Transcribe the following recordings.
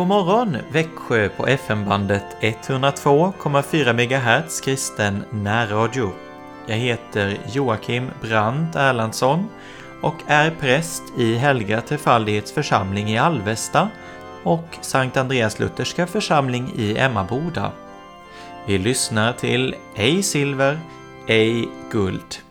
God morgon Växjö på FM-bandet 102,4 MHz kristen närradio. Jag heter Joakim Brandt Erlandsson och är präst i Helga Trefaldighets församling i Alvesta och Sankt Andreas Lutherska församling i Emmaboda. Vi lyssnar till Ej silver, ej guld.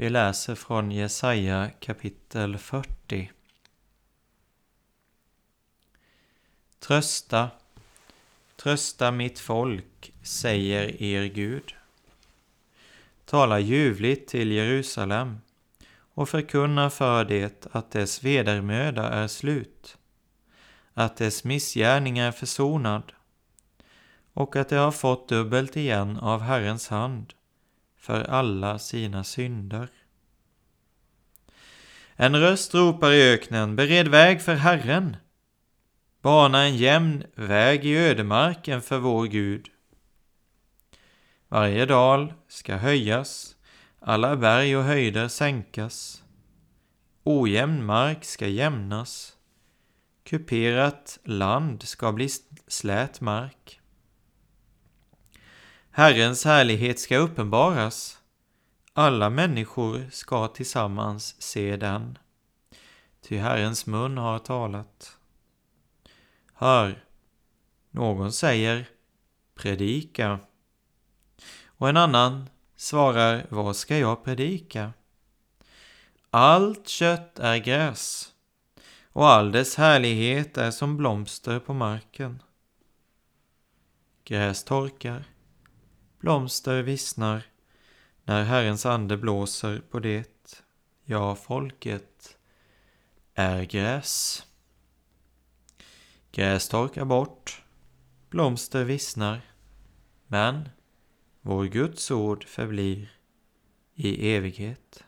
Vi läser från Jesaja kapitel 40. Trösta, trösta mitt folk, säger er Gud. Tala ljuvligt till Jerusalem och förkunna för det att dess vedermöda är slut, att dess missgärning är försonad och att det har fått dubbelt igen av Herrens hand för alla sina synder. En röst ropar i öknen, bered väg för Herren. Bana en jämn väg i ödemarken för vår Gud. Varje dal ska höjas, alla berg och höjder sänkas. Ojämn mark ska jämnas, kuperat land ska bli slät mark. Herrens härlighet ska uppenbaras. Alla människor ska tillsammans se den. Ty Herrens mun har talat. Hör, någon säger predika. Och en annan svarar, vad ska jag predika? Allt kött är gräs och all dess härlighet är som blomster på marken. Gräs torkar blomster vissnar när Herrens ande blåser på det. Ja, folket är gräs. Gräs torkar bort, blomster vissnar, men vår Guds ord förblir i evighet.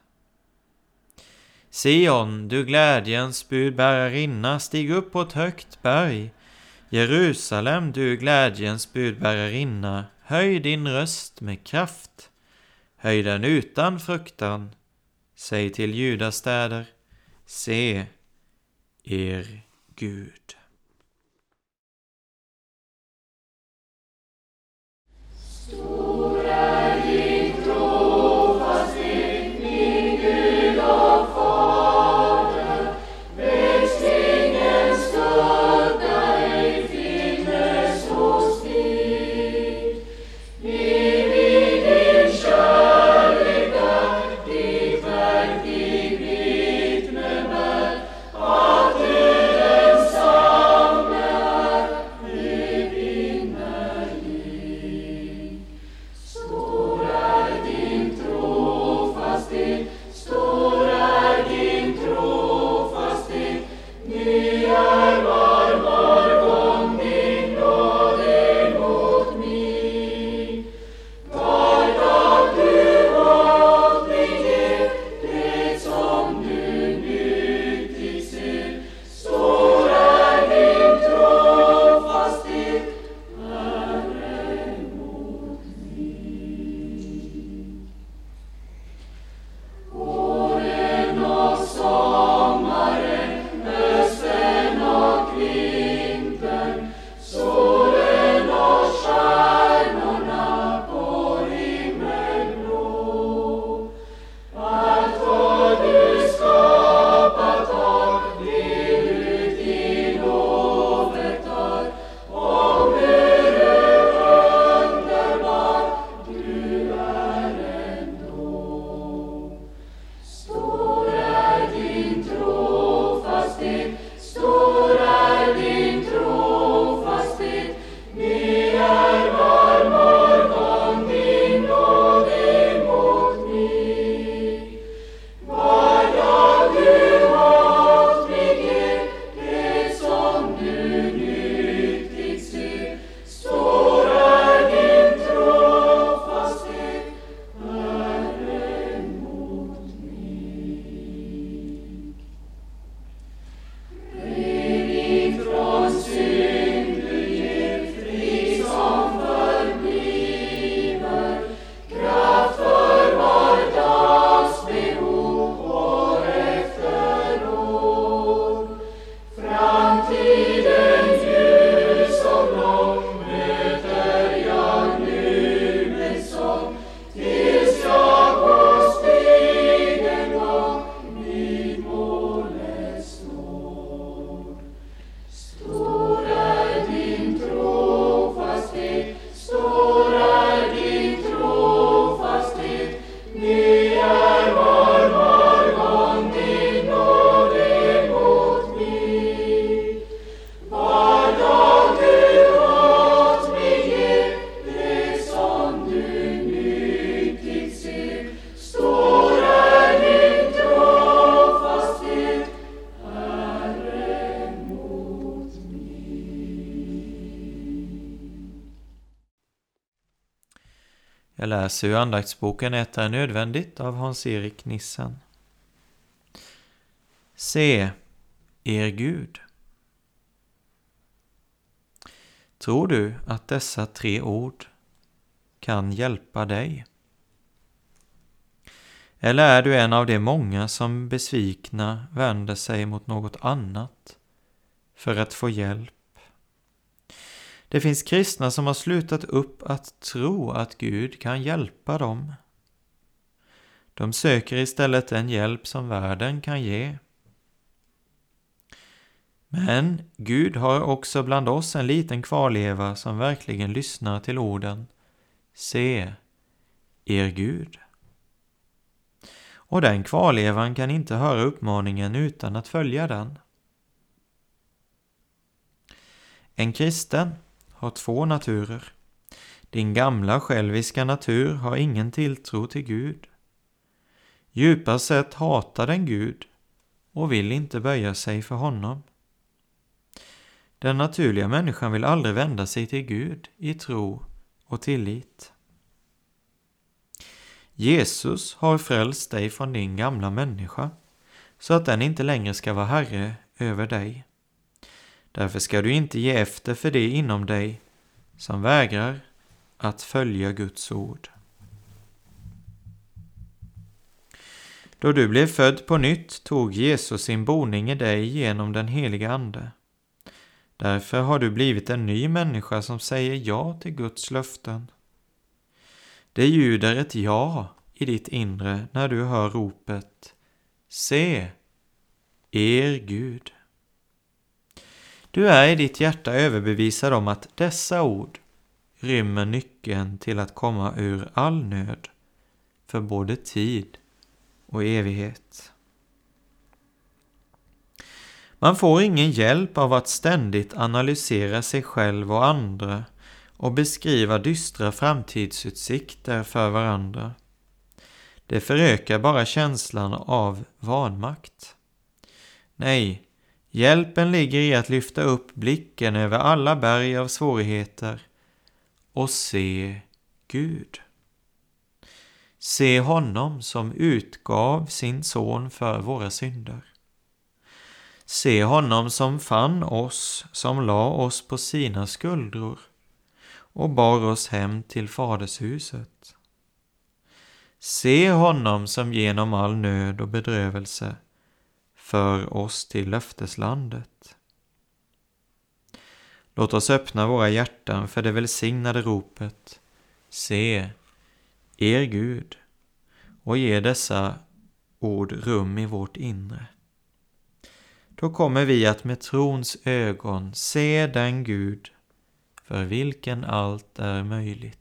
Sion, du glädjens budbärarinna, stig upp på ett högt berg. Jerusalem, du glädjens budbärarinna, Höj din röst med kraft. Höj den utan fruktan. Säg till judastäder, se er Gud. Läser ur andaktsboken Ett är nödvändigt av Hans-Erik Nissen. Se, er Gud. Tror du att dessa tre ord kan hjälpa dig? Eller är du en av de många som besvikna vänder sig mot något annat för att få hjälp? Det finns kristna som har slutat upp att tro att Gud kan hjälpa dem. De söker istället den hjälp som världen kan ge. Men Gud har också bland oss en liten kvarleva som verkligen lyssnar till orden Se, er Gud. Och den kvarlevan kan inte höra uppmaningen utan att följa den. En kristen har två naturer. Din gamla själviska natur har ingen tilltro till Gud. Djupast sett hatar den Gud och vill inte böja sig för honom. Den naturliga människan vill aldrig vända sig till Gud i tro och tillit. Jesus har frälst dig från din gamla människa så att den inte längre ska vara herre över dig. Därför ska du inte ge efter för det inom dig som vägrar att följa Guds ord. Då du blev född på nytt tog Jesus sin boning i dig genom den heliga Ande. Därför har du blivit en ny människa som säger ja till Guds löften. Det ljuder ett ja i ditt inre när du hör ropet Se, er Gud. Du är i ditt hjärta överbevisad om att dessa ord rymmer nyckeln till att komma ur all nöd för både tid och evighet. Man får ingen hjälp av att ständigt analysera sig själv och andra och beskriva dystra framtidsutsikter för varandra. Det förökar bara känslan av vanmakt. Nej, hjälpen ligger i att lyfta upp blicken över alla berg av svårigheter och se Gud. Se honom som utgav sin son för våra synder. Se honom som fann oss, som la oss på sina skuldror och bar oss hem till fadershuset. Se honom som genom all nöd och bedrövelse för oss till löfteslandet. Låt oss öppna våra hjärtan för det välsignade ropet Se, er Gud, och ge dessa ord rum i vårt inre. Då kommer vi att med trons ögon se den Gud för vilken allt är möjligt.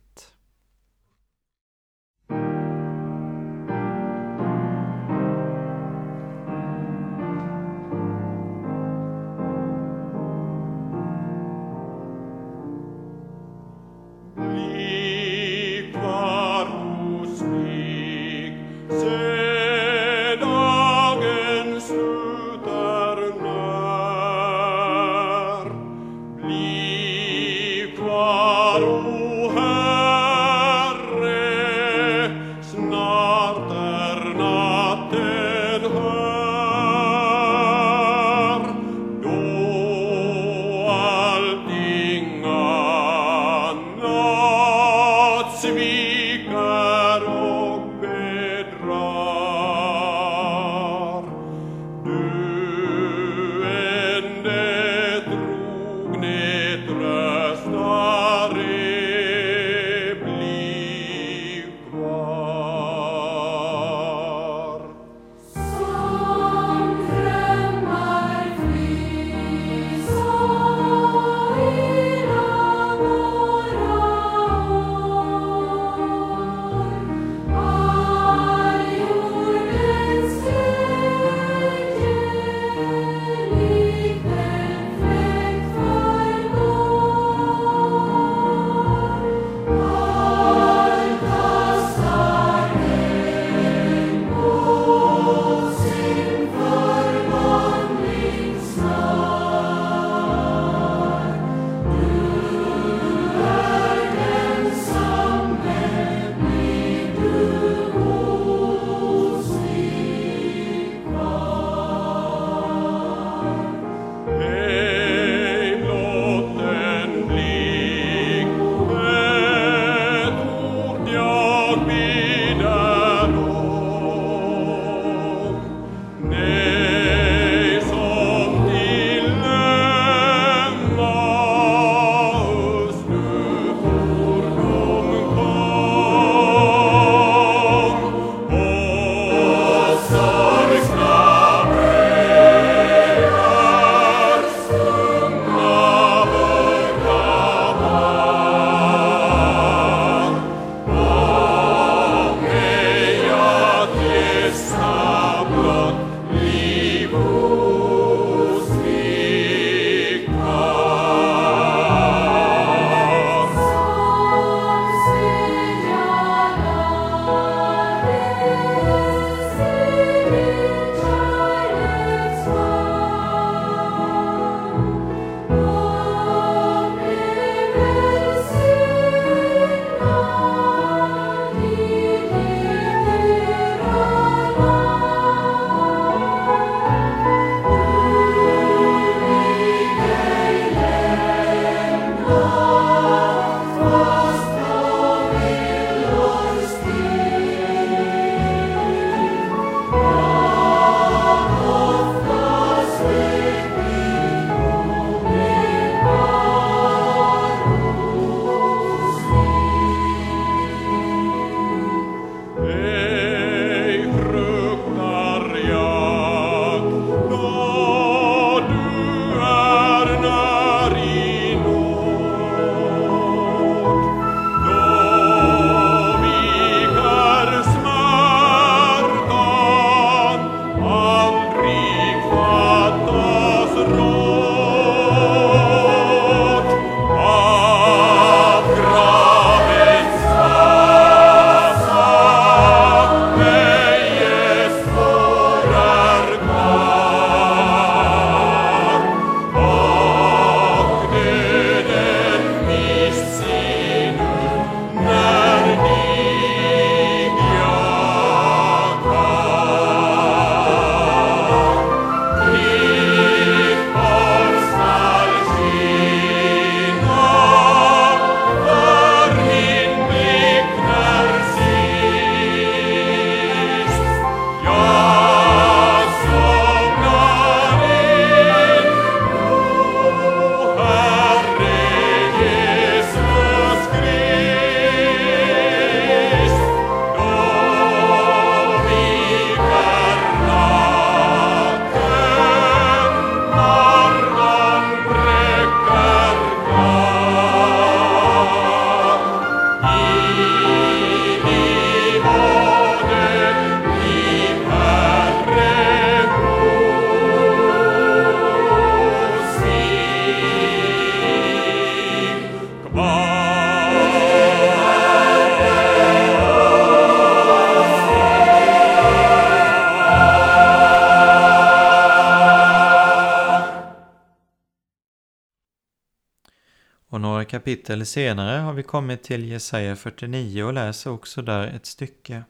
Kapitel senare har vi kommit till Jesaja 49 och läser också där ett stycke.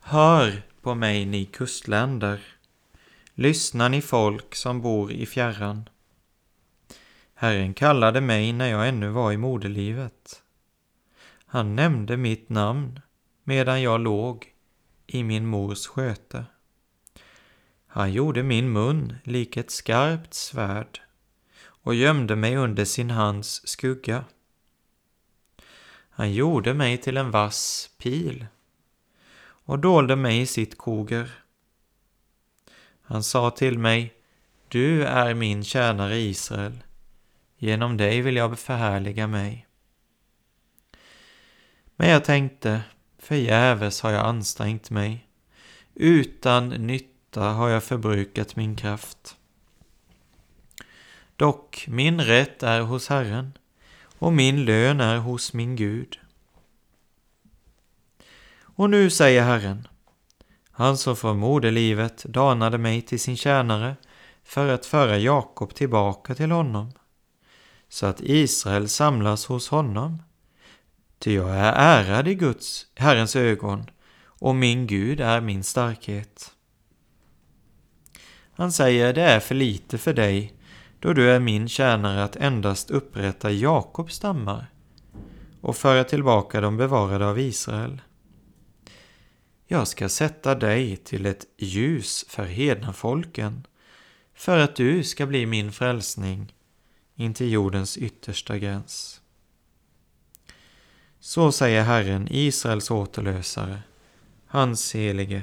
Hör på mig, ni kustländer. Lyssna, ni folk som bor i fjärran. Herren kallade mig när jag ännu var i moderlivet. Han nämnde mitt namn medan jag låg i min mors sköte. Han gjorde min mun lik ett skarpt svärd och gömde mig under sin hands skugga. Han gjorde mig till en vass pil och dolde mig i sitt koger. Han sa till mig, du är min tjänare Israel, genom dig vill jag förhärliga mig. Men jag tänkte, förgäves har jag ansträngt mig, utan nytta där har jag förbrukat min kraft. Dock, min rätt är hos Herren, och min lön är hos min Gud. Och nu säger Herren, han som från moderlivet danade mig till sin tjänare för att föra Jakob tillbaka till honom, så att Israel samlas hos honom. Ty jag är ärad i Guds, Herrens ögon, och min Gud är min starkhet. Han säger det är för lite för dig, då du är min tjänare att endast upprätta Jakobs stammar, och föra tillbaka de bevarade av Israel. Jag ska sätta dig till ett ljus för hedna folken, för att du ska bli min frälsning intill jordens yttersta gräns. Så säger Herren, Israels återlösare, hans helige.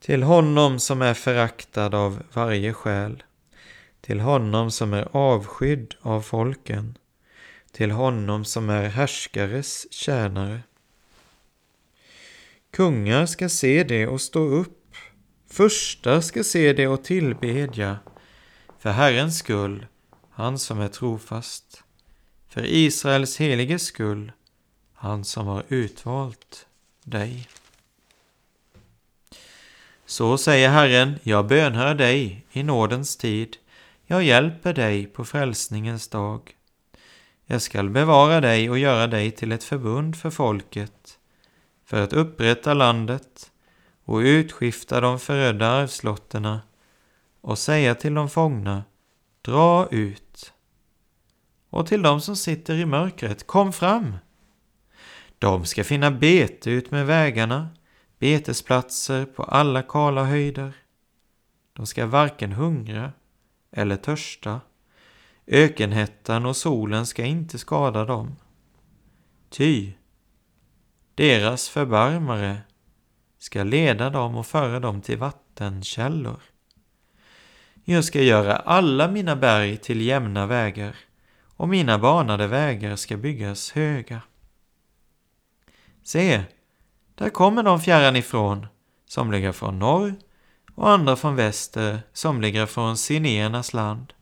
Till honom som är föraktad av varje själ, till honom som är avskydd av folken, till honom som är härskares tjänare. Kungar ska se det och stå upp, furstar ska se det och tillbedja, för Herrens skull, han som är trofast, för Israels heliges skull, han som har utvalt dig. Så säger Herren, jag bönhör dig i nådens tid, jag hjälper dig på frälsningens dag. Jag skall bevara dig och göra dig till ett förbund för folket, för att upprätta landet och utskifta de förödda arvslotterna och säga till de fångna, dra ut. Och till de som sitter i mörkret, kom fram. De ska finna bete ut med vägarna, betesplatser på alla kala höjder. De ska varken hungra eller törsta. Ökenhettan och solen ska inte skada dem. Ty deras förbarmare ska leda dem och föra dem till vattenkällor. Jag ska göra alla mina berg till jämna vägar och mina banade vägar ska byggas höga. Se, där kommer de fjärran ifrån, somliga från norr och andra från väster, somliga från sinéernas land.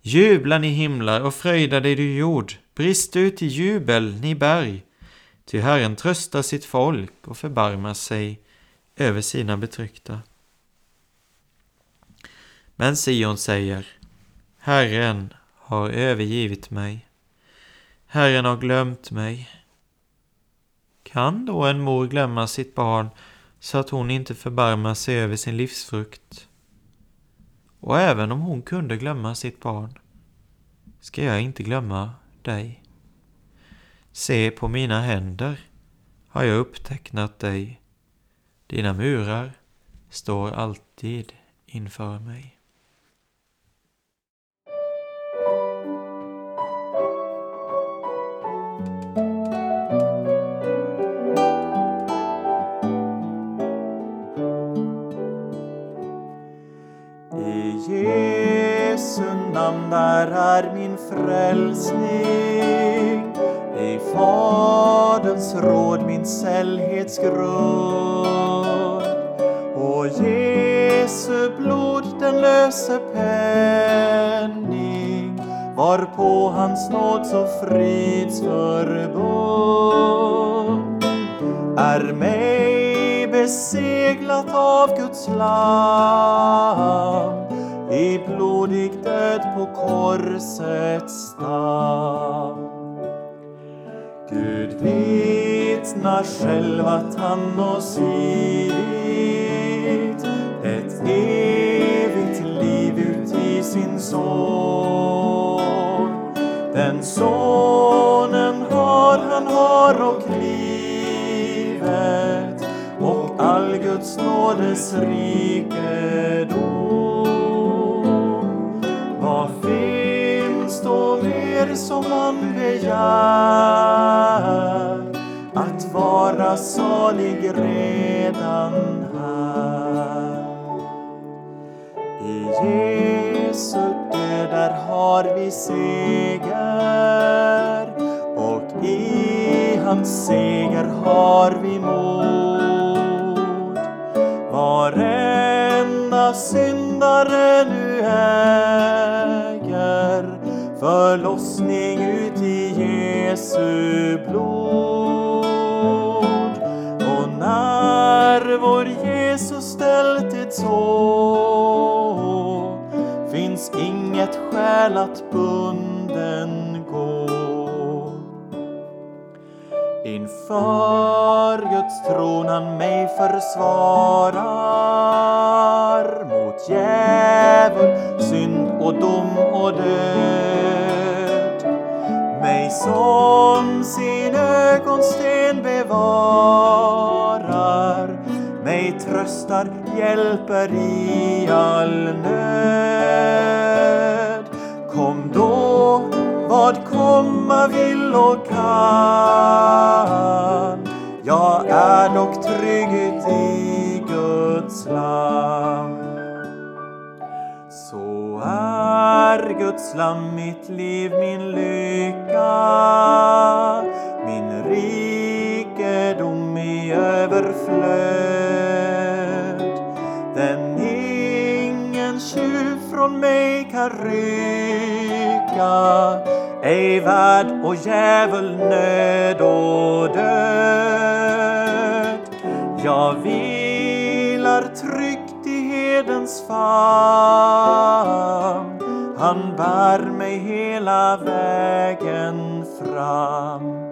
Jubla ni himlar och fröjda dig du jord, brist ut i jubel ni berg, ty Herren tröstar sitt folk och förbarmar sig över sina betryckta. Men Sion säger, Herren har övergivit mig. Herren har glömt mig. Kan då en mor glömma sitt barn så att hon inte förbarmar sig över sin livsfrukt? Och även om hon kunde glömma sitt barn, ska jag inte glömma dig. Se på mina händer har jag upptecknat dig. Dina murar står alltid inför mig. Och frids förbund är mig beseglat av Guds land sorry vår Jesus ställt ett så finns inget skäl att bunden gå. Inför Guds tron han mig försvarar. Mot djävul, synd och dom och död. Mig som sin ögonsten tröstar, hjälper i all nöd. Kom då vad komma vill och kan. Jag är dock trygg i Guds land. Så är Guds lamm, mitt liv, min lycka, rycka, ej värd och djävul nöd och död. Jag vilar tryggt i hedens famn. Han bär mig hela vägen fram.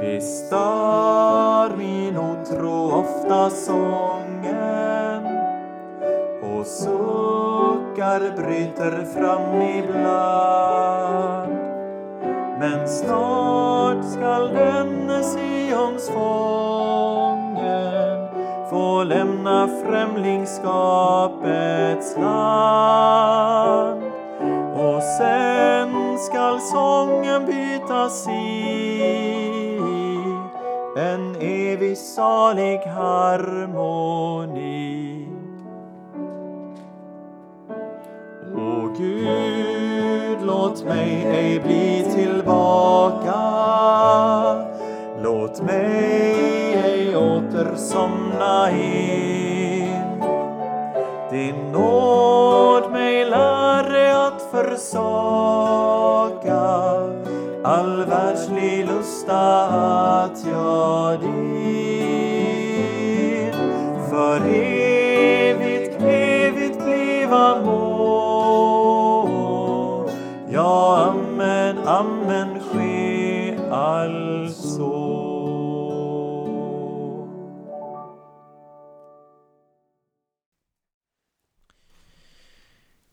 Visst stör min otro ofta sången och tankar bryter fram ibland. Men snart skall denne Sions fången få lämna främlingskapets land. Och sen skall sången bytas i en evig salig harmoni. Låt mig ej bli tillbaka. Låt mig ej åter somna in. Din nåd mig läre att försaka all världslig lusta att jag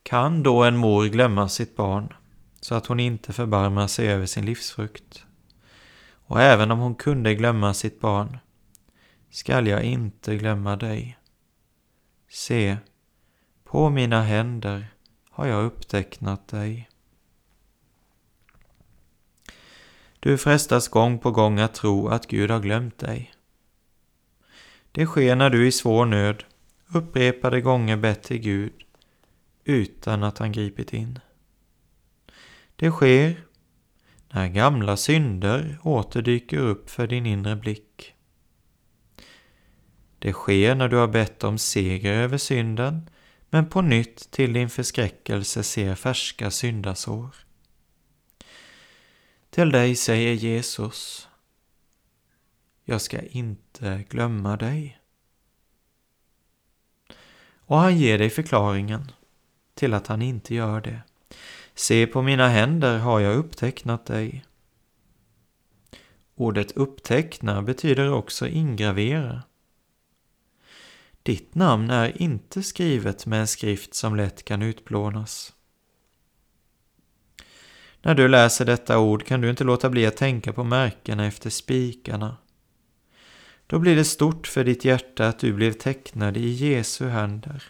Kan då en mor glömma sitt barn så att hon inte förbarmar sig över sin livsfrukt? Och även om hon kunde glömma sitt barn skall jag inte glömma dig. Se, på mina händer har jag upptecknat dig. Du frestas gång på gång att tro att Gud har glömt dig. Det sker när du i svår nöd upprepade gånger bett till Gud utan att han gripit in. Det sker när gamla synder åter dyker upp för din inre blick. Det sker när du har bett om seger över synden men på nytt till din förskräckelse ser färska syndasår. Till dig säger Jesus, jag ska inte glömma dig. Och han ger dig förklaringen till att han inte gör det. Se på mina händer har jag upptecknat dig. Ordet uppteckna betyder också ingravera. Ditt namn är inte skrivet med en skrift som lätt kan utplånas. När du läser detta ord kan du inte låta bli att tänka på märkena efter spikarna. Då blir det stort för ditt hjärta att du blev tecknad i Jesu händer,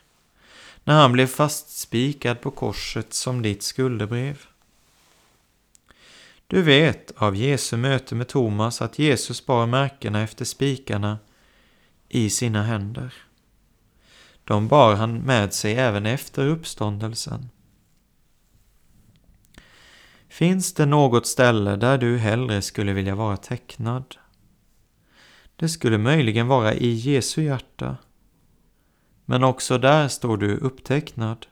när han blev fastspikad på korset som ditt skuldebrev. Du vet av Jesu möte med Thomas att Jesus bar märkena efter spikarna i sina händer. De bar han med sig även efter uppståndelsen. Finns det något ställe där du hellre skulle vilja vara tecknad? Det skulle möjligen vara i Jesu hjärta. Men också där står du upptecknad.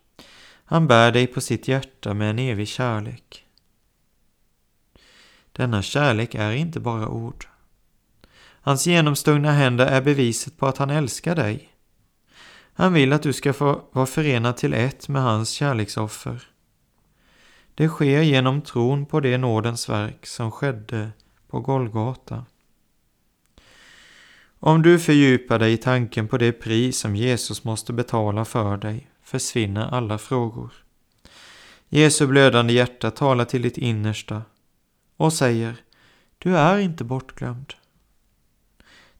Han bär dig på sitt hjärta med en evig kärlek. Denna kärlek är inte bara ord. Hans genomstungna händer är beviset på att han älskar dig. Han vill att du ska få vara förenad till ett med hans kärleksoffer. Det sker genom tron på det nådens verk som skedde på Golgata. Om du fördjupar dig i tanken på det pris som Jesus måste betala för dig försvinner alla frågor. Jesu blödande hjärta talar till ditt innersta och säger Du är inte bortglömd.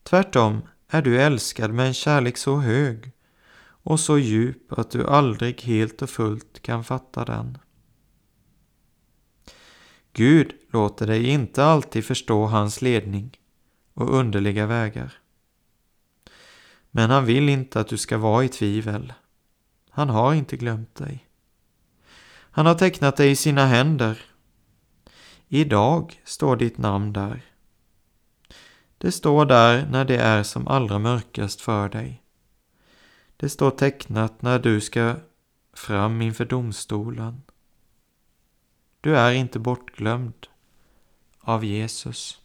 Tvärtom är du älskad med en kärlek så hög och så djup att du aldrig helt och fullt kan fatta den. Gud låter dig inte alltid förstå hans ledning och underliga vägar. Men han vill inte att du ska vara i tvivel. Han har inte glömt dig. Han har tecknat dig i sina händer. Idag står ditt namn där. Det står där när det är som allra mörkast för dig. Det står tecknat när du ska fram inför domstolen. Du är inte bortglömd av Jesus.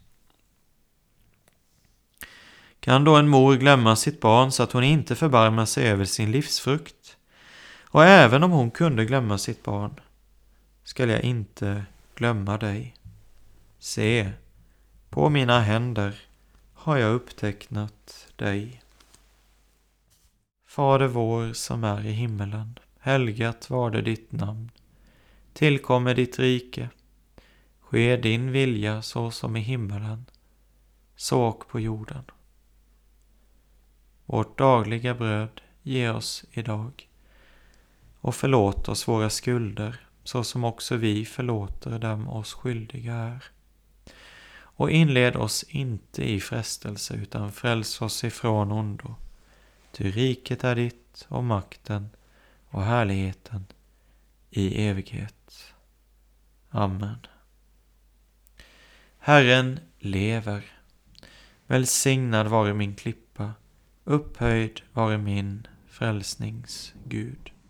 Kan då en mor glömma sitt barn så att hon inte förbarmar sig över sin livsfrukt? Och även om hon kunde glömma sitt barn skall jag inte glömma dig. Se, på mina händer har jag upptecknat dig. Fader vår som är i himmelen. Helgat var det ditt namn. Tillkommer ditt rike. Ske din vilja så som i himmelen, så och på jorden. Vårt dagliga bröd ge oss idag och förlåt oss våra skulder så som också vi förlåter dem oss skyldiga är. Och inled oss inte i frestelse utan fräls oss ifrån ondo. Ty riket är ditt och makten och härligheten i evighet. Amen. Herren lever. Välsignad vare min klipp upphöjd vare min frälsningsgud. Gud.